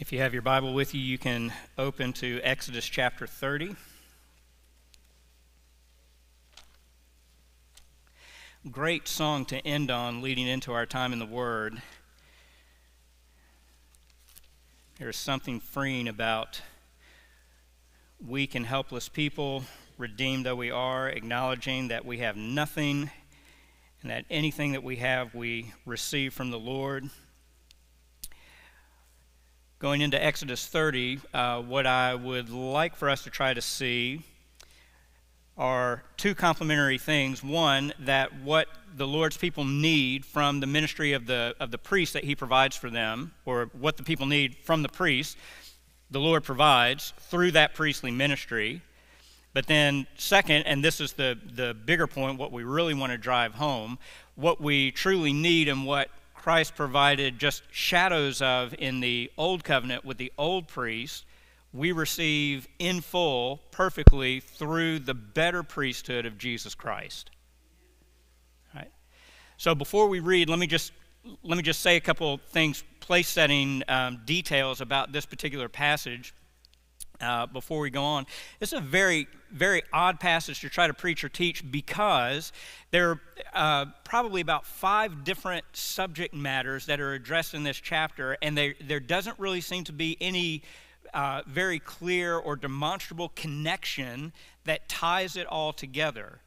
If you have your Bible with you, you can open to Exodus chapter 30. Great song to end on leading into our time in the Word. There's something freeing about weak and helpless people, redeemed though we are, acknowledging that we have nothing and that anything that we have we receive from the Lord. Going into Exodus 30, uh, what I would like for us to try to see are two complementary things. One, that what the Lord's people need from the ministry of the, of the priest that he provides for them, or what the people need from the priest, the Lord provides through that priestly ministry. But then, second, and this is the, the bigger point, what we really want to drive home, what we truly need and what Christ provided just shadows of in the old covenant with the old priest, we receive in full, perfectly, through the better priesthood of Jesus Christ. Right. So before we read, let me just let me just say a couple things, place setting um, details about this particular passage uh, before we go on. It's a very, very odd passage to try to preach or teach because there are uh, probably about five different subject matters that are addressed in this chapter, and they, there doesn't really seem to be any uh, very clear or demonstrable connection that ties it all together.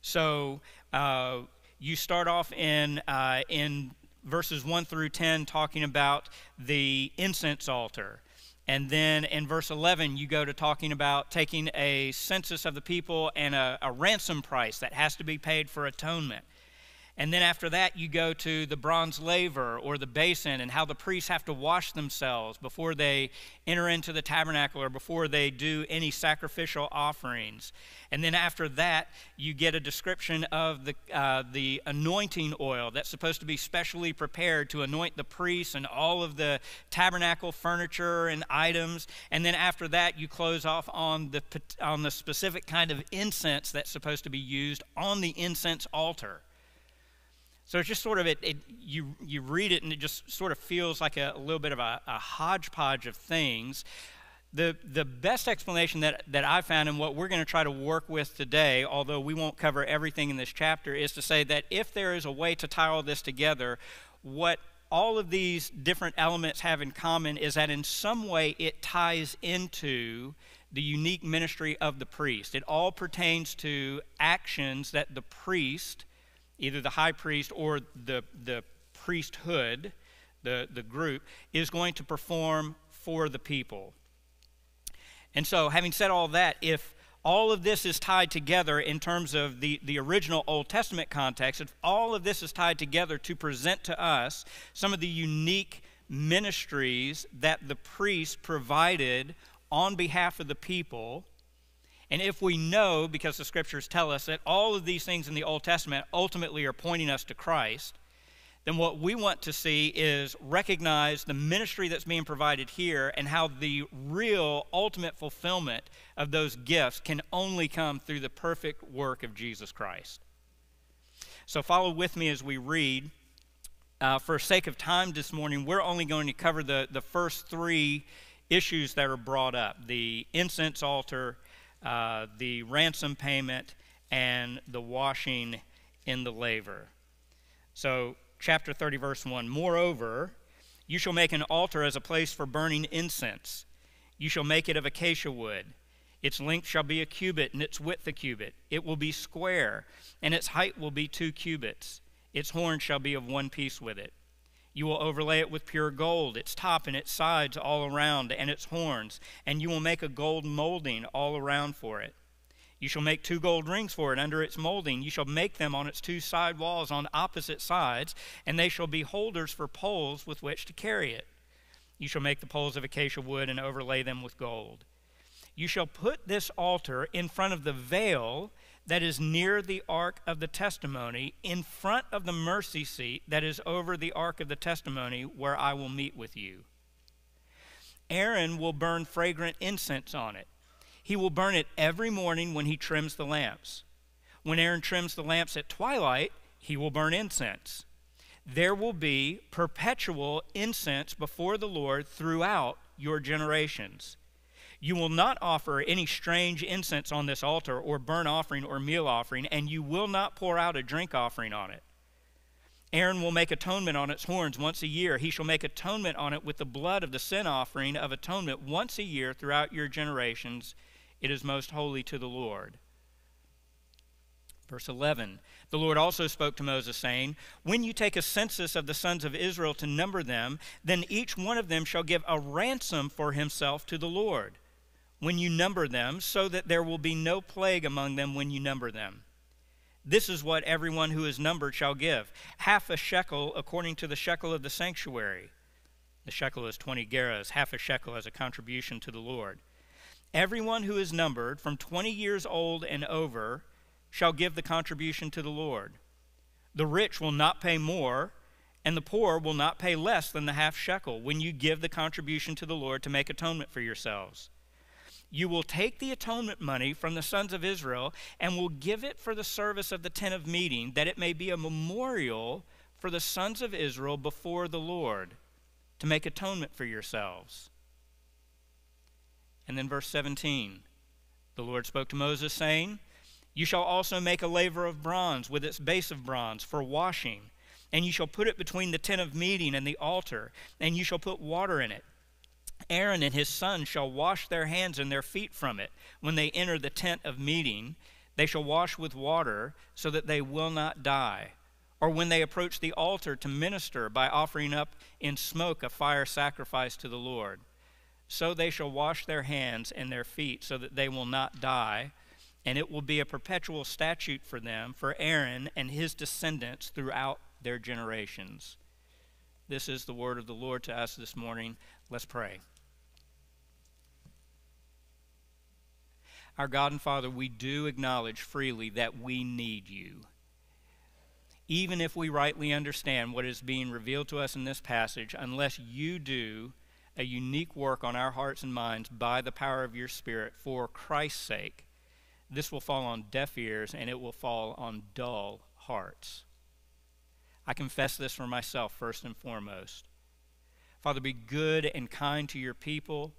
So uh, you start off in, uh, in verses 1 through 10 talking about the incense altar. And then in verse 11, you go to talking about taking a census of the people and a, a, ransom price that has to be paid for atonement. And then after that, you go to the bronze laver or the basin and how the priests have to wash themselves before they enter into the tabernacle or before they do any sacrificial offerings. And then after that, you get a description of the, uh, the anointing oil that's supposed to be specially prepared to anoint the priests and all of the tabernacle furniture and items. And then after that, you close off on the, on the specific kind of incense that's supposed to be used on the incense altar. So it's just sort of it, it, you you read it and it just sort of feels like a, a little bit of a, a, hodgepodge of things. The the best explanation that that I found and what we're going to try to work with today, although we won't cover everything in this chapter, is to say that if there is a way to tie all this together, what all of these different elements have in common is that in some way it ties into the unique ministry of the priest. It all pertains to actions that the priest either the high priest or the, the priesthood, the, the group, is going to perform for the people. And so, having said all that, if all of this is tied together in terms of the, the original Old Testament context, if all of this is tied together to present to us some of the unique ministries that the priests provided on behalf of the people, and if we know, because the scriptures tell us that all of these things in the Old Testament ultimately are pointing us to Christ, then what we want to see is recognize the ministry that's being provided here and how the real ultimate fulfillment of those gifts can only come through the perfect work of Jesus Christ. So follow with me as we read. Uh, for sake of time this morning, we're only going to cover the, the first three issues that are brought up the incense altar uh, the ransom payment and the washing in the laver. So, chapter 30, verse 1 Moreover, you shall make an altar as a place for burning incense. You shall make it of acacia wood. Its length shall be a cubit, and its width a cubit. It will be square, and its height will be two cubits. Its horn shall be of one piece with it. You will overlay it with pure gold, its top and its sides all around, and its horns, and you will make a gold molding all around for it. You shall make two gold rings for it under its molding. You shall make them on its two side walls on opposite sides, and they shall be holders for poles with which to carry it. You shall make the poles of acacia wood and overlay them with gold. You shall put this altar in front of the veil that is near the ark of the testimony, in front of the mercy seat that is over the ark of the testimony, where I will meet with you. Aaron will burn fragrant incense on it. He will burn it every morning when he trims the lamps. When Aaron trims the lamps at twilight, he will burn incense. There will be perpetual incense before the Lord throughout your generations. You will not offer any strange incense on this altar, or burnt offering, or meal offering, and you will not pour out a drink offering on it. Aaron will make atonement on its horns once a year. He shall make atonement on it with the blood of the sin offering of atonement once a year throughout your generations. It is most holy to the Lord. Verse 11 The Lord also spoke to Moses, saying, When you take a census of the sons of Israel to number them, then each one of them shall give a ransom for himself to the Lord when you number them, so that there will be no plague among them when you number them. This is what everyone who is numbered shall give half a shekel according to the shekel of the sanctuary. The shekel is 20 gerahs, half a shekel as a contribution to the Lord. Everyone who is numbered from 20 years old and over shall give the contribution to the Lord. The rich will not pay more, and the poor will not pay less than the half shekel when you give the contribution to the Lord to make atonement for yourselves. You will take the atonement money from the sons of Israel and will give it for the service of the tent of meeting, that it may be a memorial for the sons of Israel before the Lord to make atonement for yourselves. And then verse 17 the Lord spoke to Moses, saying, You shall also make a laver of bronze with its base of bronze for washing, and you shall put it between the tent of meeting and the altar, and you shall put water in it Aaron and his sons shall wash their hands and their feet from it when they enter the tent of meeting. They shall wash with water so that they will not die. Or when they approach the altar to minister by offering up in smoke a fire sacrifice to the Lord. So they shall wash their hands and their feet so that they will not die. And it will be a perpetual statute for them, for Aaron and his descendants throughout their generations. This is the word of the Lord to us this morning. Let's pray. Our God and Father, we do acknowledge freely that we need you. Even if we rightly understand what is being revealed to us in this passage, unless you do a unique work on our hearts and minds by the power of your Spirit for Christ's sake, this will fall on deaf ears and it will fall on dull hearts. I confess this for myself first and foremost. Father, be good and kind to your people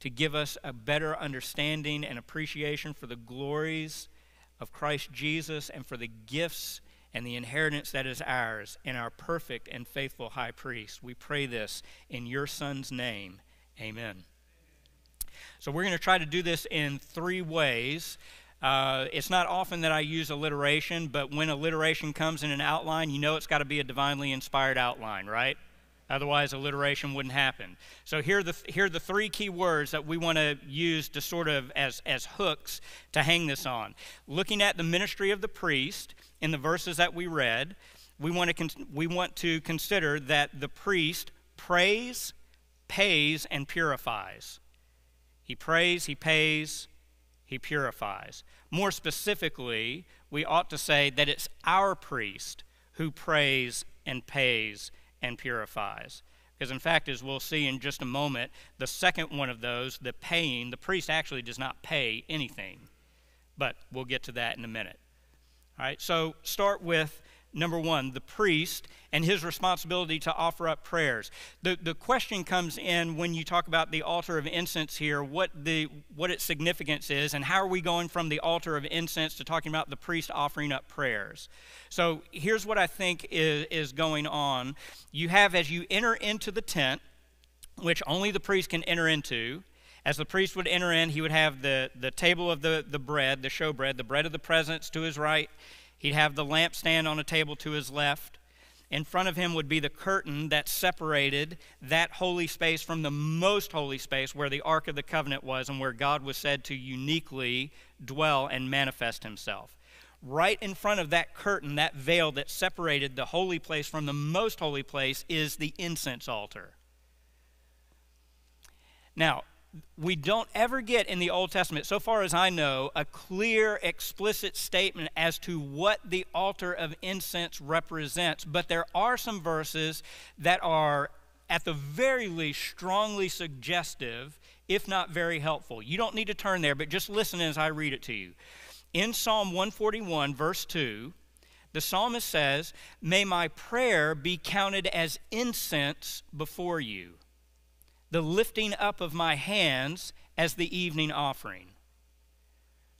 to give us a better understanding and appreciation for the glories of Christ Jesus and for the gifts and the inheritance that is ours in our perfect and faithful high priest. We pray this in your Son's name. Amen. So we're going to try to do this in three ways. Uh, it's not often that I use alliteration, but when alliteration comes in an outline, you know it's got to be a divinely inspired outline, right? Otherwise, alliteration wouldn't happen. So here are the, here are the three key words that we want to use to sort of as, as hooks to hang this on. Looking at the ministry of the priest in the verses that we read, we want to, we want to consider that the priest prays, pays, and purifies. He prays, he pays, he purifies. More specifically, we ought to say that it's our priest who prays and pays and purifies. Because, in fact, as we'll see in just a moment, the second one of those, the paying, the priest actually does not pay anything. But we'll get to that in a minute. All right, so start with number one, the priest and his responsibility to offer up prayers. The, the question comes in when you talk about the altar of incense here, what, the, what its significance is, and how are we going from the altar of incense to talking about the priest offering up prayers. So here's what I think is, is going on. You have, as you enter into the tent, which only the priest can enter into, as the priest would enter in, he would have the, the table of the, the bread, the showbread, the bread of the presence to his right, He'd have the lampstand on a table to his left. In front of him would be the curtain that separated that holy space from the most holy space where the Ark of the Covenant was and where God was said to uniquely dwell and manifest himself. Right in front of that curtain, that veil that separated the holy place from the most holy place, is the incense altar. Now, we don't ever get in the Old Testament, so far as I know, a clear, explicit statement as to what the altar of incense represents. But there are some verses that are, at the very least, strongly suggestive, if not very helpful. You don't need to turn there, but just listen as I read it to you. In Psalm 141, verse 2, the psalmist says, May my prayer be counted as incense before you the lifting up of my hands as the evening offering.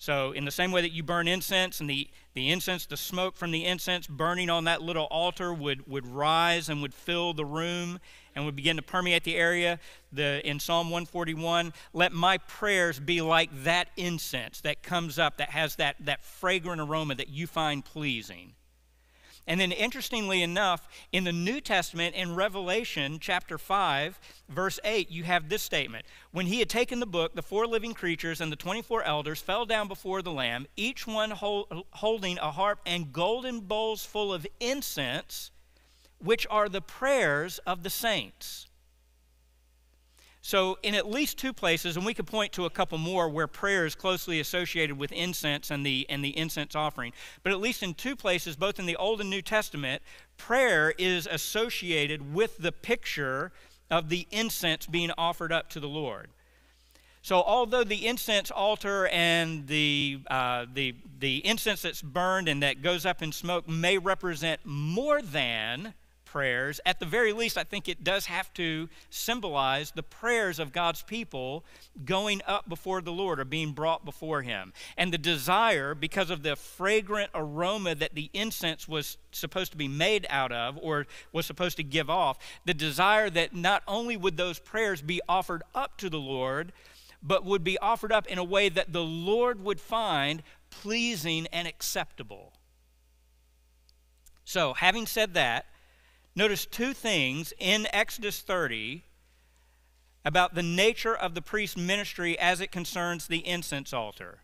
So, in the same way that you burn incense, and the, the incense, the smoke from the incense burning on that little altar would, would rise and would fill the room and would begin to permeate the area. The, in Psalm 141, let my prayers be like that incense that comes up, that has that, that fragrant aroma that you find pleasing. And then, interestingly enough, in the New Testament, in Revelation chapter 5, verse 8, you have this statement When he had taken the book, the four living creatures and the 24 elders fell down before the Lamb, each one hold, holding a harp and golden bowls full of incense, which are the prayers of the saints. So, in at least two places, and we could point to a couple more where prayer is closely associated with incense and the, and the incense offering, but at least in two places, both in the Old and New Testament, prayer is associated with the picture of the incense being offered up to the Lord. So, although the incense altar and the, uh, the, the incense that's burned and that goes up in smoke may represent more than prayers, at the very least, I think it does have to symbolize the prayers of God's people going up before the Lord or being brought before Him. And the desire, because of the fragrant aroma that the incense was supposed to be made out of or was supposed to give off, the desire that not only would those prayers be offered up to the Lord, but would be offered up in a way that the Lord would find pleasing and acceptable. So, having said that, Notice two things in Exodus 30 about the nature of the priest's ministry as it concerns the incense altar.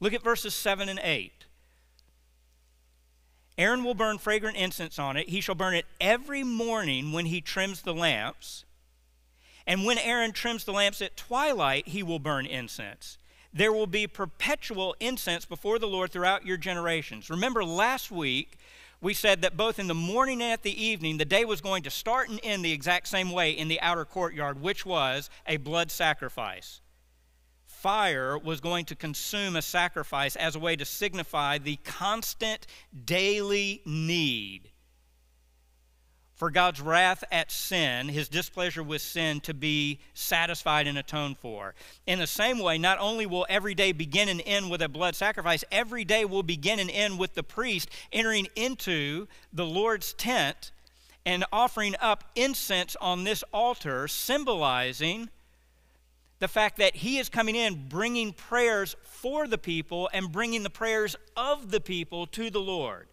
Look at verses 7 and 8. Aaron will burn fragrant incense on it. He shall burn it every morning when he trims the lamps. And when Aaron trims the lamps at twilight, he will burn incense. There will be perpetual incense before the Lord throughout your generations. Remember, last week we said that both in the morning and at the evening, the day was going to start and end the exact same way in the outer courtyard, which was a blood sacrifice. Fire was going to consume a sacrifice as a way to signify the constant daily need for God's wrath at sin, his displeasure with sin, to be satisfied and atoned for. In the same way, not only will every day begin and end with a blood sacrifice, every day will begin and end with the priest entering into the Lord's tent and offering up incense on this altar, symbolizing the fact that he is coming in bringing prayers for the people and bringing the prayers of the people to the Lord.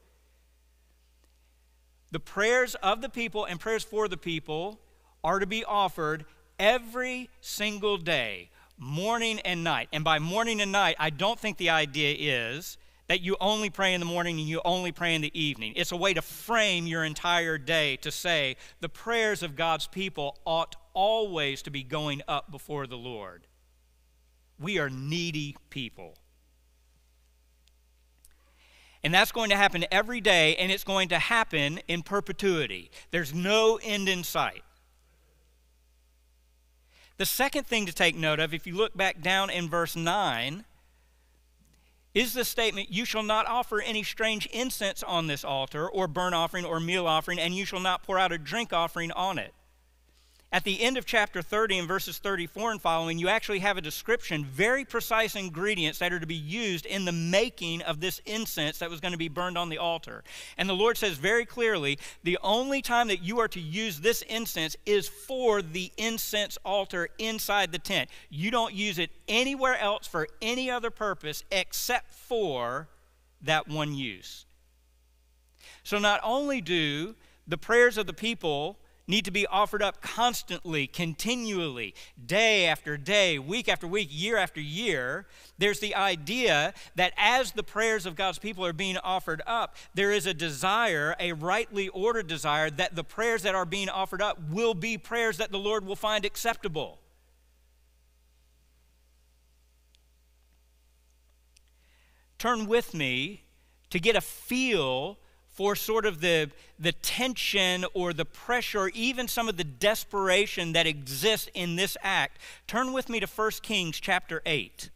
The prayers of the people and prayers for the people are to be offered every single day, morning and night. And by morning and night, I don't think the idea is that you only pray in the morning and you only pray in the evening. It's a way to frame your entire day to say the prayers of God's people ought always to be going up before the Lord. We are needy people. And that's going to happen every day, and it's going to happen in perpetuity. There's no end in sight. The second thing to take note of, if you look back down in verse 9, is the statement, You shall not offer any strange incense on this altar, or burnt offering, or meal offering, and you shall not pour out a drink offering on it. At the end of chapter 30 and verses 34 and following, you actually have a description, very precise ingredients that are to be used in the making of this incense that was going to be burned on the altar. And the Lord says very clearly the only time that you are to use this incense is for the incense altar inside the tent. You don't use it anywhere else for any other purpose except for that one use. So not only do the prayers of the people need to be offered up constantly, continually, day after day, week after week, year after year. There's the idea that as the prayers of God's people are being offered up, there is a desire, a rightly ordered desire, that the prayers that are being offered up will be prayers that the Lord will find acceptable. Turn with me to get a feel for sort of the, the tension or the pressure, or even some of the desperation that exists in this act, turn with me to 1 Kings chapter 8.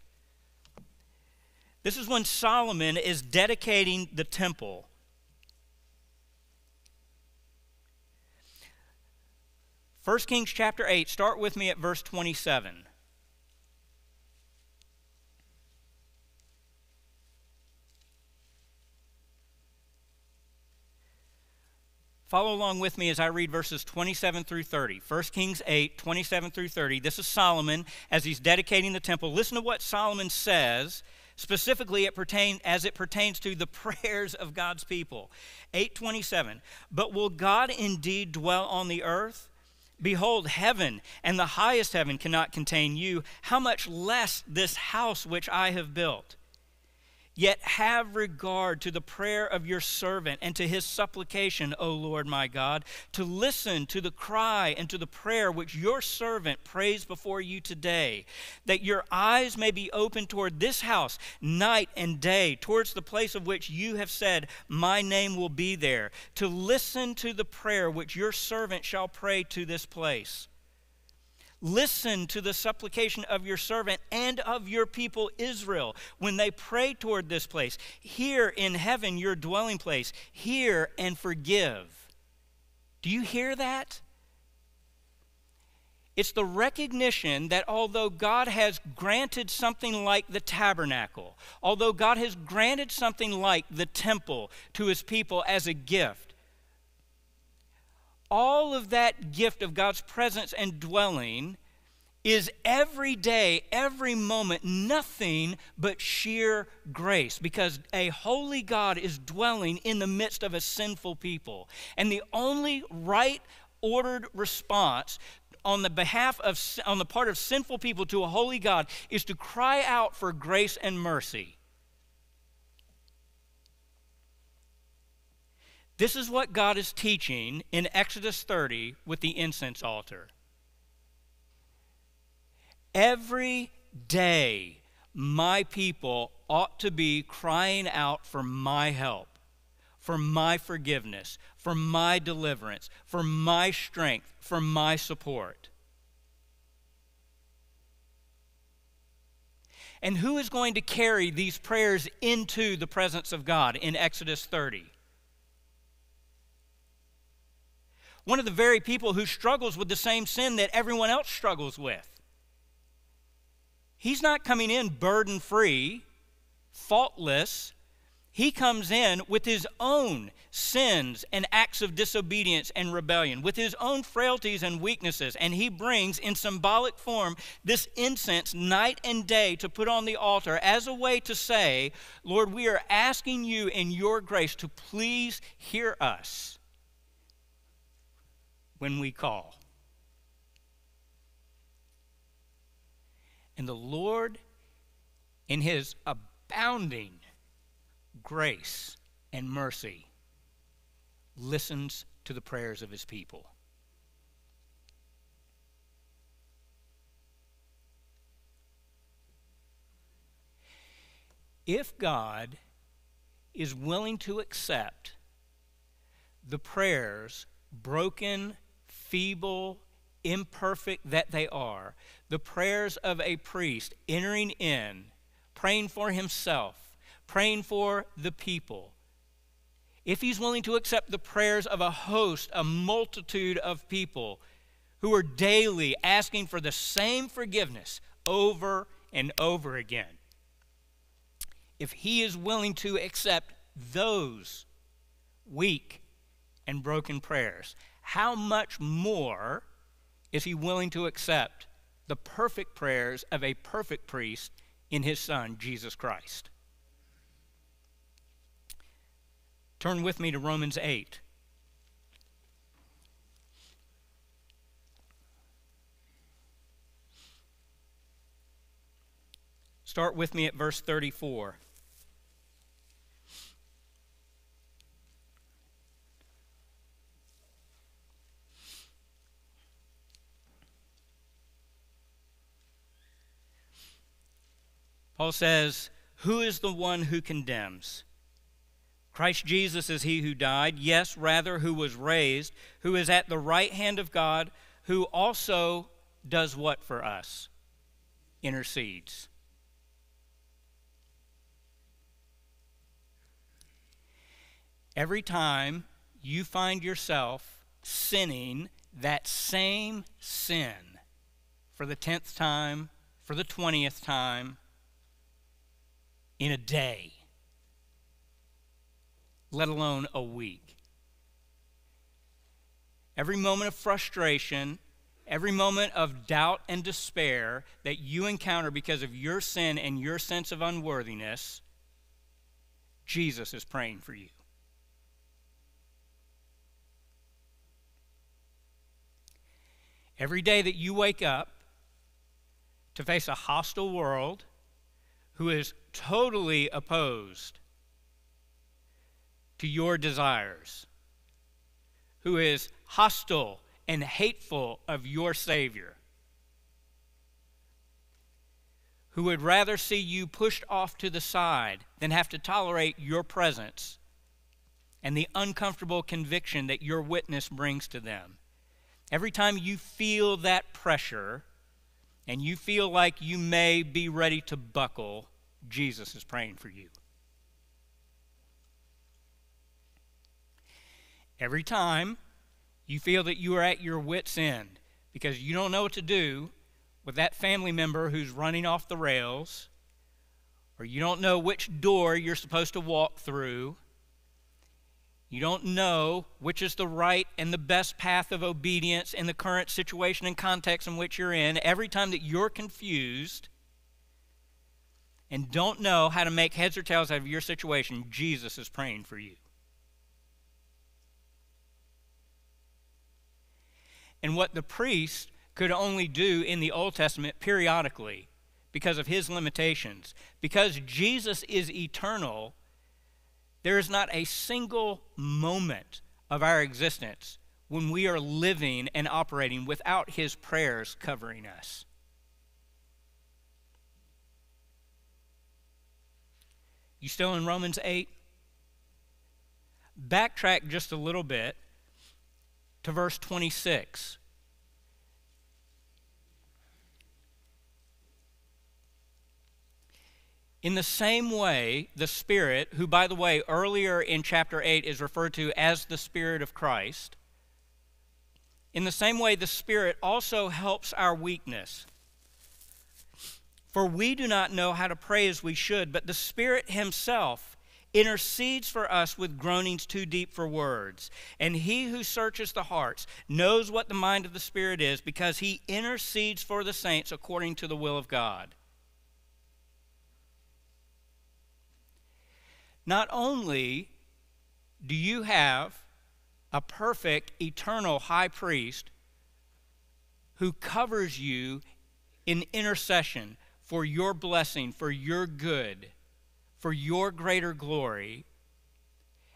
This is when Solomon is dedicating the temple. 1 Kings chapter 8, start with me at verse 27. Follow along with me as I read verses 27 through 30. 1 Kings 8, 27 through 30. This is Solomon as he's dedicating the temple. Listen to what Solomon says, specifically it pertain, as it pertains to the prayers of God's people. 827. But will God indeed dwell on the earth? Behold, heaven and the highest heaven cannot contain you. How much less this house which I have built? Yet have regard to the prayer of your servant and to his supplication, O Lord my God, to listen to the cry and to the prayer which your servant prays before you today, that your eyes may be open toward this house night and day, towards the place of which you have said, My name will be there, to listen to the prayer which your servant shall pray to this place. Listen to the supplication of your servant and of your people Israel when they pray toward this place. Here in heaven, your dwelling place. Hear and forgive. Do you hear that? It's the recognition that although God has granted something like the tabernacle, although God has granted something like the temple to his people as a gift, all of that gift of God's presence and dwelling is every day, every moment, nothing but sheer grace because a holy God is dwelling in the midst of a sinful people. And the only right ordered response on the behalf of on the part of sinful people to a holy God is to cry out for grace and mercy. This is what God is teaching in Exodus 30 with the incense altar. Every day, my people ought to be crying out for my help, for my forgiveness, for my deliverance, for my strength, for my support. And who is going to carry these prayers into the presence of God in Exodus 30? One of the very people who struggles with the same sin that everyone else struggles with. He's not coming in burden free, faultless. He comes in with his own sins and acts of disobedience and rebellion, with his own frailties and weaknesses, and he brings in symbolic form this incense night and day to put on the altar as a way to say, Lord, we are asking you in your grace to please hear us when we call. And the Lord, in his abounding grace and mercy, listens to the prayers of his people. If God is willing to accept the prayers, broken feeble, imperfect that they are, the prayers of a priest entering in, praying for himself, praying for the people, if he's willing to accept the prayers of a host, a multitude of people who are daily asking for the same forgiveness over and over again, if he is willing to accept those weak and broken prayers, how much more is he willing to accept the perfect prayers of a perfect priest in his son, Jesus Christ? Turn with me to Romans 8. Start with me at verse 34. Paul says, Who is the one who condemns? Christ Jesus is he who died, yes, rather, who was raised, who is at the right hand of God, who also does what for us? Intercedes. Every time you find yourself sinning that same sin for the tenth time, for the twentieth time, in a day, let alone a week. Every moment of frustration, every moment of doubt and despair that you encounter because of your sin and your sense of unworthiness, Jesus is praying for you. Every day that you wake up to face a hostile world who is totally opposed to your desires, who is hostile and hateful of your Savior, who would rather see you pushed off to the side than have to tolerate your presence and the uncomfortable conviction that your witness brings to them. Every time you feel that pressure and you feel like you may be ready to buckle, Jesus is praying for you. Every time you feel that you are at your wits' end because you don't know what to do with that family member who's running off the rails, or you don't know which door you're supposed to walk through you don't know which is the right and the best path of obedience in the current situation and context in which you're in. Every time that you're confused and don't know how to make heads or tails out of your situation, Jesus is praying for you. And what the priest could only do in the Old Testament periodically because of his limitations, because Jesus is eternal there is not a single moment of our existence when we are living and operating without His prayers covering us. You still in Romans 8? Backtrack just a little bit to verse 26. In the same way, the Spirit, who, by the way, earlier in chapter 8 is referred to as the Spirit of Christ, in the same way, the Spirit also helps our weakness. For we do not know how to pray as we should, but the Spirit Himself intercedes for us with groanings too deep for words. And He who searches the hearts knows what the mind of the Spirit is, because He intercedes for the saints according to the will of God. Not only do you have a perfect, eternal high priest who covers you in intercession for your blessing, for your good, for your greater glory,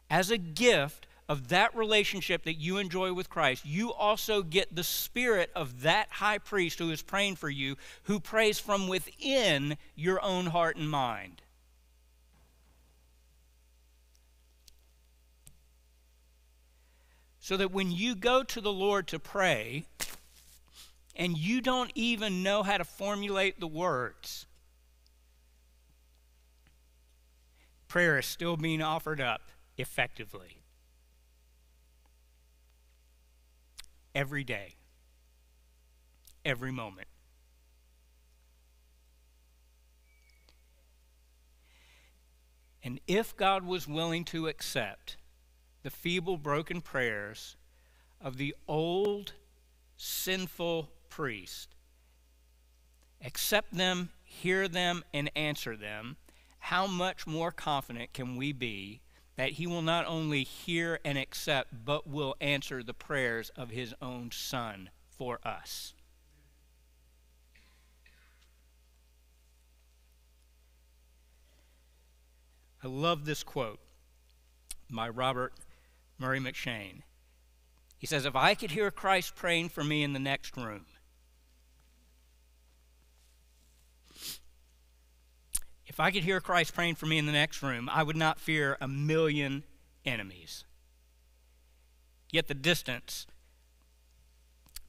as a gift of that relationship that you enjoy with Christ, you also get the spirit of that high priest who is praying for you, who prays from within your own heart and mind. so that when you go to the Lord to pray and you don't even know how to formulate the words, prayer is still being offered up effectively. Every day, every moment. And if God was willing to accept the feeble, broken prayers of the old, sinful priest. Accept them, hear them, and answer them. How much more confident can we be that he will not only hear and accept, but will answer the prayers of his own Son for us? I love this quote by Robert Murray M'Cheyne. He says, If I could hear Christ praying for me in the next room, If I could hear Christ praying for me in the next room, I would not fear a million enemies. Yet the distance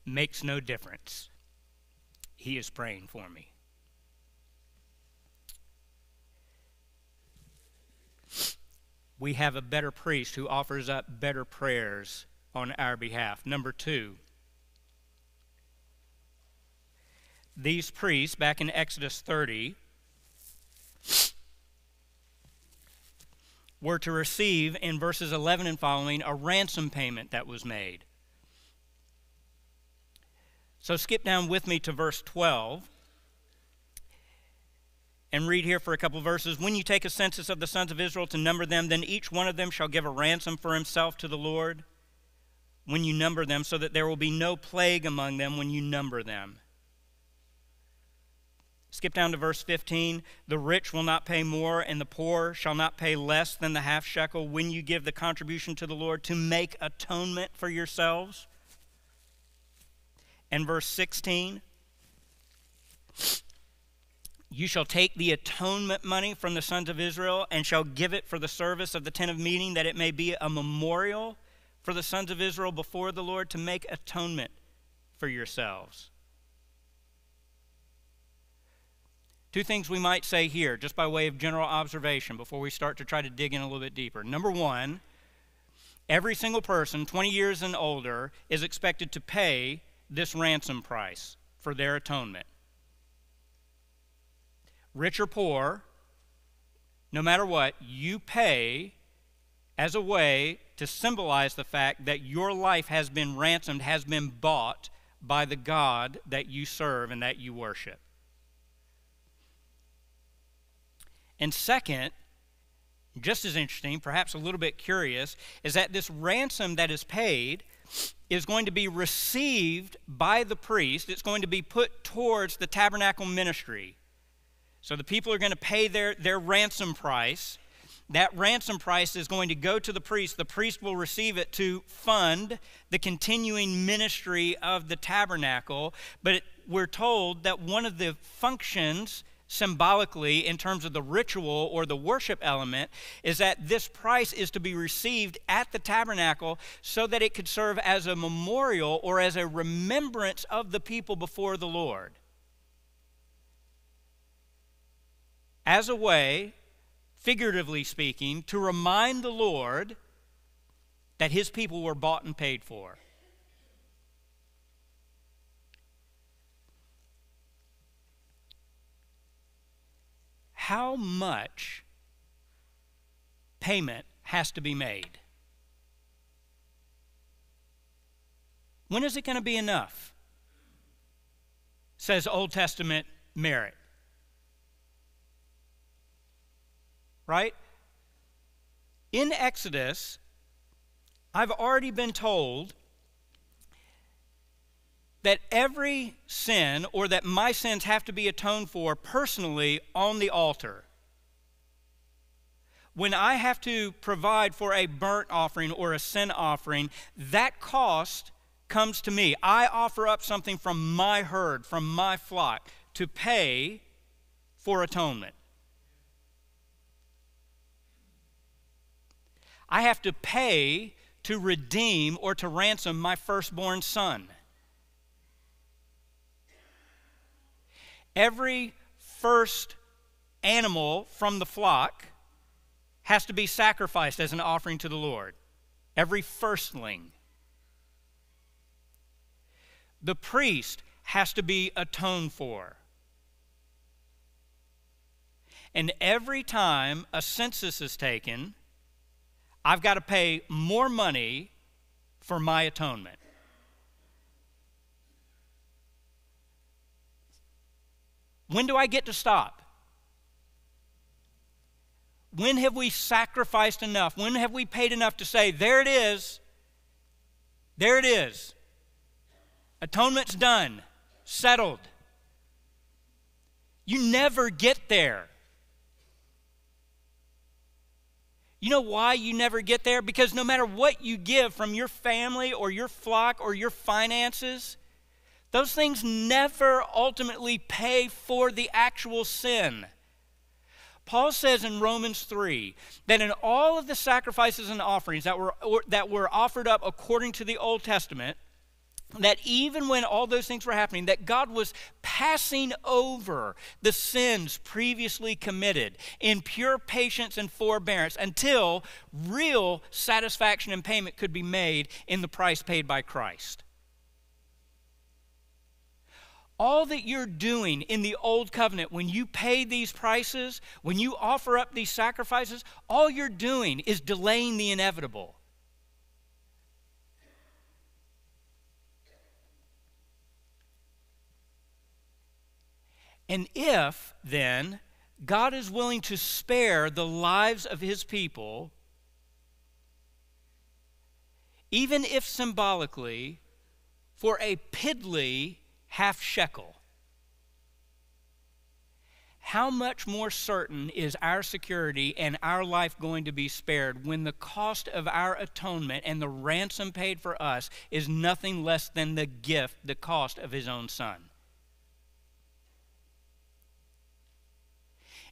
makes no difference. He is praying for me. We have a better priest who offers up better prayers on our behalf. Number two, these priests, back in Exodus 30, were to receive in verses 11 and following a ransom payment that was made. So skip down with me to verse 12 and read here for a couple verses. When you take a census of the sons of Israel to number them, then each one of them shall give a ransom for himself to the Lord when you number them, so that there will be no plague among them when you number them. Skip down to verse 15. The rich will not pay more, and the poor shall not pay less than the half shekel when you give the contribution to the Lord to make atonement for yourselves. And verse 16. You shall take the atonement money from the sons of Israel and shall give it for the service of the tent of meeting, that it may be a memorial for the sons of Israel before the Lord to make atonement for yourselves. Two things we might say here, just by way of general observation, before we start to try to dig in a little bit deeper. Number one, every single person 20 years and older is expected to pay this ransom price for their atonement. Rich or poor, no matter what, you pay as a way to symbolize the fact that your life has been ransomed, has been bought by the God that you serve and that you worship. And second, just as interesting, perhaps a little bit curious, is that this ransom that is paid is going to be received by the priest. It's going to be put towards the tabernacle ministry. So the people are going to pay their, their ransom price. That ransom price is going to go to the priest. The priest will receive it to fund the continuing ministry of the tabernacle. But it, we're told that one of the functions symbolically in terms of the ritual or the worship element is that this price is to be received at the tabernacle so that it could serve as a memorial or as a remembrance of the people before the Lord. As a way, figuratively speaking, to remind the Lord that his people were bought and paid for. How much payment has to be made? When is it going to be enough? Says Old Testament merit. Right? In Exodus, I've already been told that every sin or that my sins have to be atoned for personally on the altar. When I have to provide for a burnt offering or a sin offering, that cost comes to me. I offer up something from my herd, from my flock, to pay for atonement. I have to pay to redeem or to ransom my firstborn son. Every first animal from the flock has to be sacrificed as an offering to the Lord. Every firstling. The priest has to be atoned for. And every time a census is taken, I've got to pay more money for my atonement. When do I get to stop? When have we sacrificed enough? When have we paid enough to say, there it is? There it is. Atonement's done, settled. You never get there. You know why you never get there? Because no matter what you give from your family or your flock or your finances, those things never ultimately pay for the actual sin. Paul says in Romans 3 that in all of the sacrifices and offerings that were, that were offered up according to the Old Testament, that even when all those things were happening, that God was passing over the sins previously committed in pure patience and forbearance until real satisfaction and payment could be made in the price paid by Christ. All that you're doing in the old covenant, when you pay these prices, when you offer up these sacrifices, all you're doing is delaying the inevitable. And if, then, God is willing to spare the lives of his people, even if symbolically, for a piddly half shekel, how much more certain is our security and our life going to be spared when the cost of our atonement and the ransom paid for us is nothing less than the gift, the cost of his own son?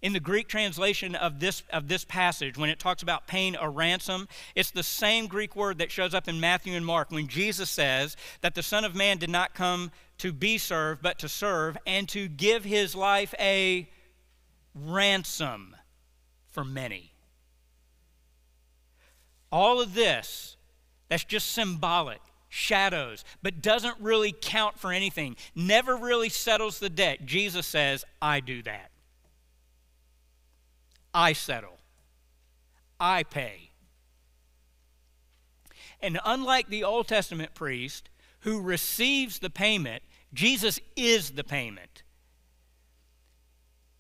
In the Greek translation of this, of this passage, when it talks about paying a ransom, it's the same Greek word that shows up in Matthew and Mark when Jesus says that the Son of Man did not come to be served, but to serve and to give his life a ransom for many. All of this, that's just symbolic shadows, but doesn't really count for anything, never really settles the debt. Jesus says, I do that. I settle, I pay. And unlike the Old Testament priest who receives the payment, Jesus is the payment.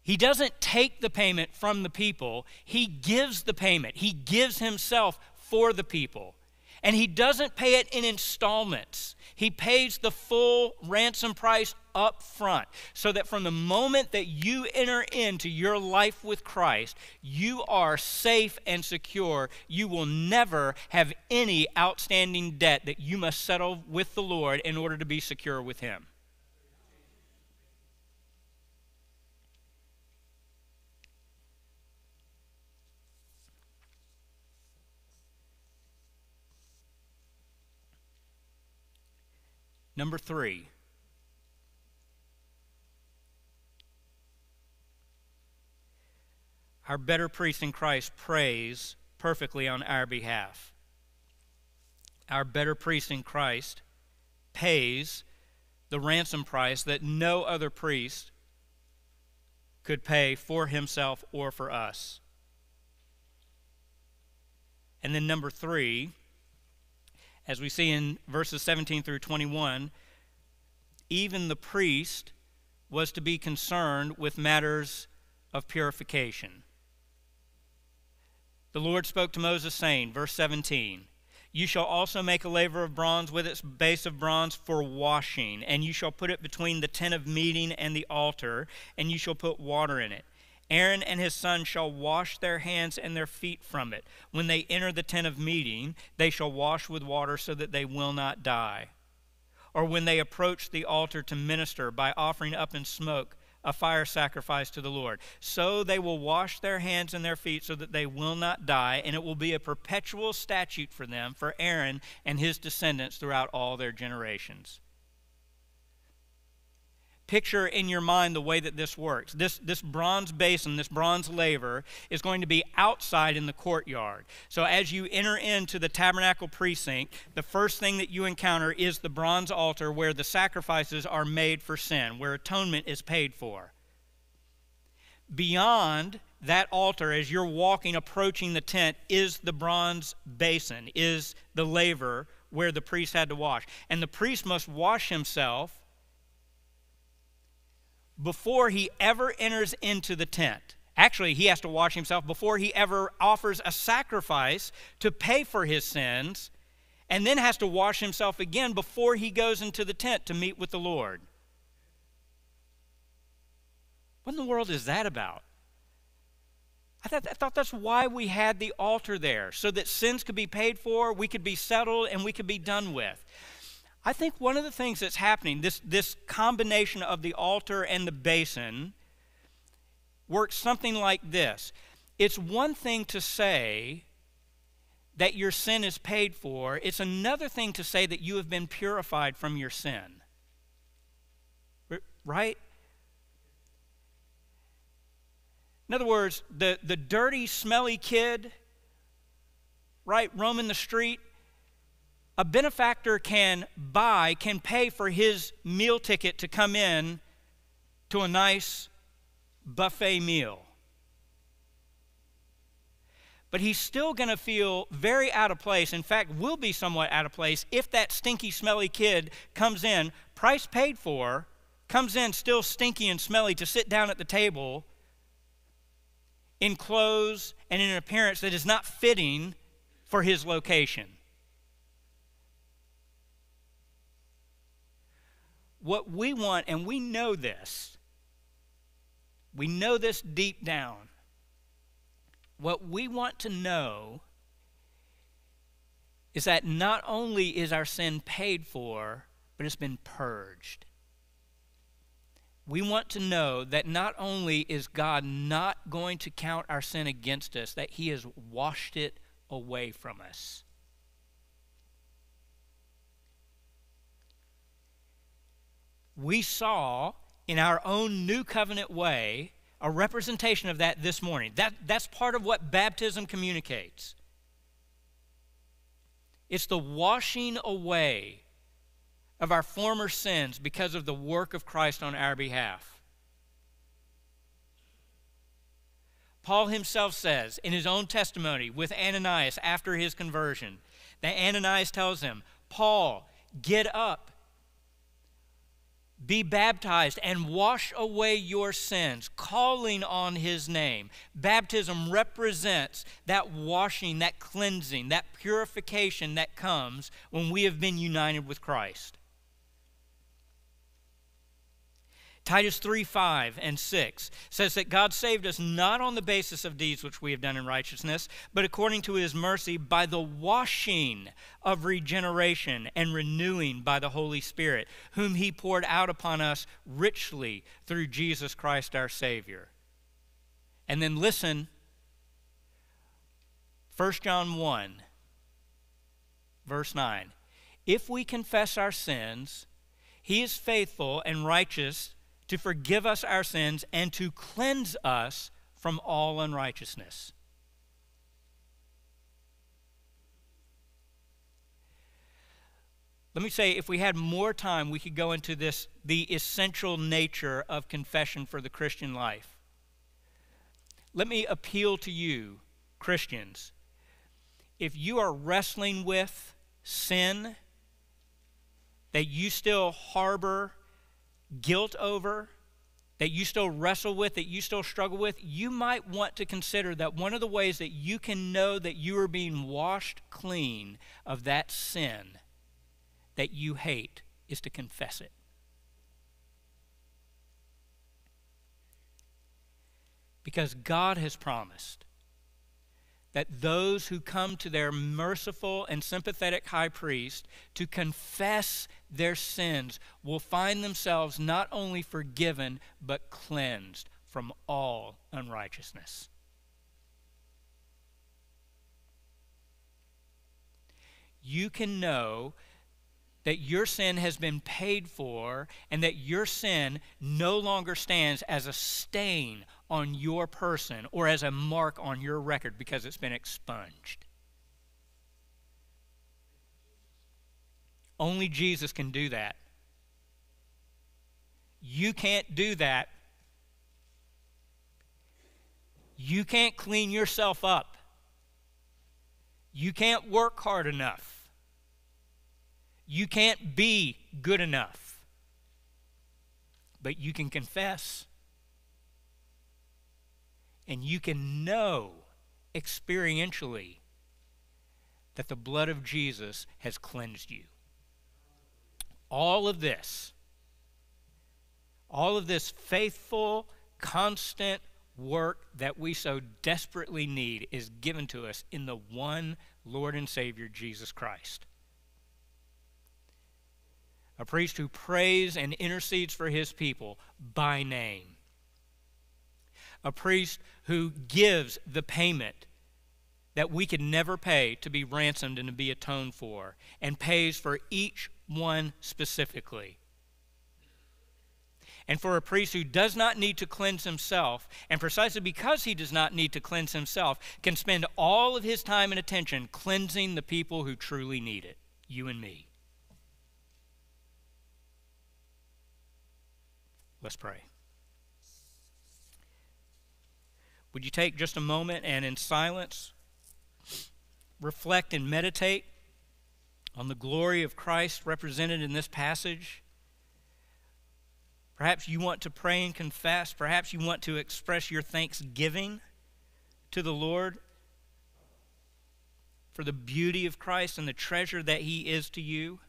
He doesn't take the payment from the people, he gives the payment. He gives himself for the people. And he doesn't pay it in installments. He pays the full ransom price up front so that from the moment that you enter into your life with Christ, you are safe and secure. You will never have any outstanding debt that you must settle with the Lord in order to be secure with Him. Number three, our better priest in Christ prays perfectly on our behalf. Our better priest in Christ pays the ransom price that no other priest could pay for himself or for us. And then, number three, as we see in verses 17 through 21, even the priest was to be concerned with matters of purification. The Lord spoke to Moses, saying, verse 17, You shall also make a laver of bronze with its base of bronze for washing, and you shall put it between the tent of meeting and the altar, and you shall put water in it. Aaron and his sons shall wash their hands and their feet from it. When they enter the tent of meeting, they shall wash with water so that they will not die. Or when they approach the altar to minister by offering up in smoke a fire sacrifice to the Lord. So they will wash their hands and their feet so that they will not die, and it will be a perpetual statute for them, for Aaron and his descendants throughout all their generations picture in your mind the way that this works. This, this bronze basin, this bronze laver, is going to be outside in the courtyard. So as you enter into the tabernacle precinct, the first thing that you encounter is the bronze altar where the sacrifices are made for sin, where atonement is paid for. Beyond that altar, as you're walking, approaching the tent, is the bronze basin, is the laver where the priest had to wash. And the priest must wash himself before he ever enters into the tent. Actually, he has to wash himself before he ever offers a sacrifice to pay for his sins, and then has to wash himself again before he goes into the tent to meet with the Lord. What in the world is that about? I thought, I thought that's why we had the altar there, so that sins could be paid for, we could be settled, and we could be done with. I think one of the things that's happening, this, this combination of the altar and the basin, works something like this. It's one thing to say that your sin is paid for, it's another thing to say that you have been purified from your sin. Right? In other words, the, the dirty, smelly kid, right, roaming the street, a benefactor can buy, can pay for his meal ticket to come in to a nice buffet meal. But he's still going to feel very out of place. In fact, will be somewhat out of place if that stinky, smelly kid comes in, price paid for, comes in still stinky and smelly to sit down at the table in clothes and in an appearance that is not fitting for his location. What we want, and we know this, we know this deep down. What we want to know is that not only is our sin paid for, but it's been purged. We want to know that not only is God not going to count our sin against us, that He has washed it away from us. We saw in our own new covenant way a representation of that this morning. That, that's part of what baptism communicates. It's the washing away of our former sins because of the work of Christ on our behalf. Paul himself says in his own testimony with Ananias after his conversion that Ananias tells him, Paul, get up be baptized and wash away your sins, calling on his name. Baptism represents that washing, that cleansing, that purification that comes when we have been united with Christ. Titus 3 5 and 6 says that God saved us not on the basis of deeds which we have done in righteousness, but according to his mercy by the washing of regeneration and renewing by the Holy Spirit, whom he poured out upon us richly through Jesus Christ our Savior. And then listen 1 John 1, verse 9. If we confess our sins, he is faithful and righteous to forgive us our sins and to cleanse us from all unrighteousness. Let me say, if we had more time, we could go into this the essential nature of confession for the Christian life. Let me appeal to you, Christians. If you are wrestling with sin that you still harbor guilt over, that you still wrestle with, that you still struggle with, you might want to consider that one of the ways that you can know that you are being washed clean of that sin that you hate is to confess it. Because God has promised that those who come to their merciful and sympathetic high priest to confess their sins will find themselves not only forgiven, but cleansed from all unrighteousness. You can know that your sin has been paid for and that your sin no longer stands as a stain on your person or as a mark on your record because it's been expunged. Only Jesus can do that. You can't do that. You can't clean yourself up. You can't work hard enough. You can't be good enough. But you can confess. And you can know experientially that the blood of Jesus has cleansed you. All of this, all of this faithful, constant work that we so desperately need is given to us in the one Lord and Savior, Jesus Christ. A priest who prays and intercedes for his people by name, a priest who gives the payment that we could never pay to be ransomed and to be atoned for, and pays for each one specifically. And for a priest who does not need to cleanse himself, and precisely because he does not need to cleanse himself, can spend all of his time and attention cleansing the people who truly need it you and me. Let's pray. Would you take just a moment and in silence reflect and meditate on the glory of Christ represented in this passage? Perhaps you want to pray and confess. Perhaps you want to express your thanksgiving to the Lord for the beauty of Christ and the treasure that He is to you.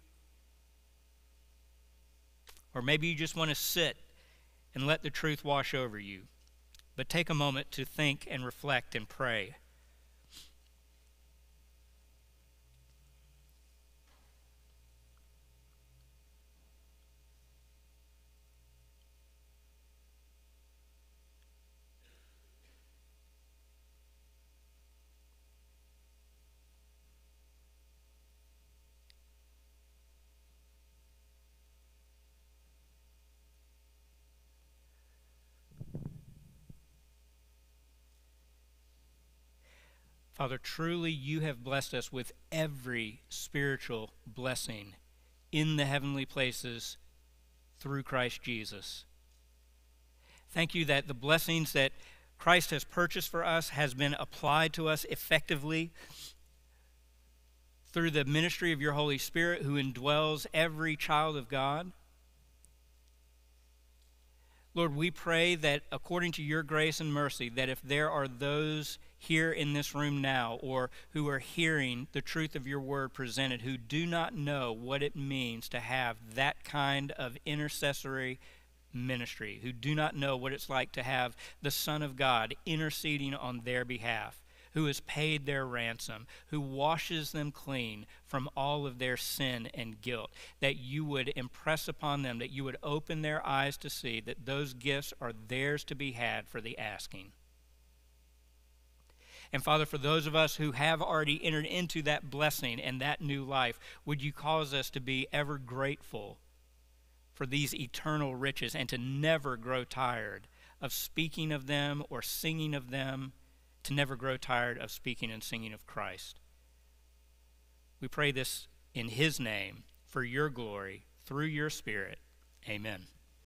Or maybe you just want to sit and let the truth wash over you. But take a moment to think and reflect and pray. Father, truly you have blessed us with every spiritual blessing in the heavenly places through Christ Jesus. Thank you that the blessings that Christ has purchased for us has been applied to us effectively through the ministry of your Holy Spirit who indwells every child of God. Lord, we pray that according to your grace and mercy, that if there are those here in this room now or who are hearing the truth of your word presented who do not know what it means to have that kind of intercessory ministry, who do not know what it's like to have the Son of God interceding on their behalf who has paid their ransom, who washes them clean from all of their sin and guilt, that you would impress upon them, that you would open their eyes to see that those gifts are theirs to be had for the asking. And Father, for those of us who have already entered into that blessing and that new life, would you cause us to be ever grateful for these eternal riches and to never grow tired of speaking of them or singing of them to never grow tired of speaking and singing of Christ. We pray this in His name for your glory through your Spirit. Amen.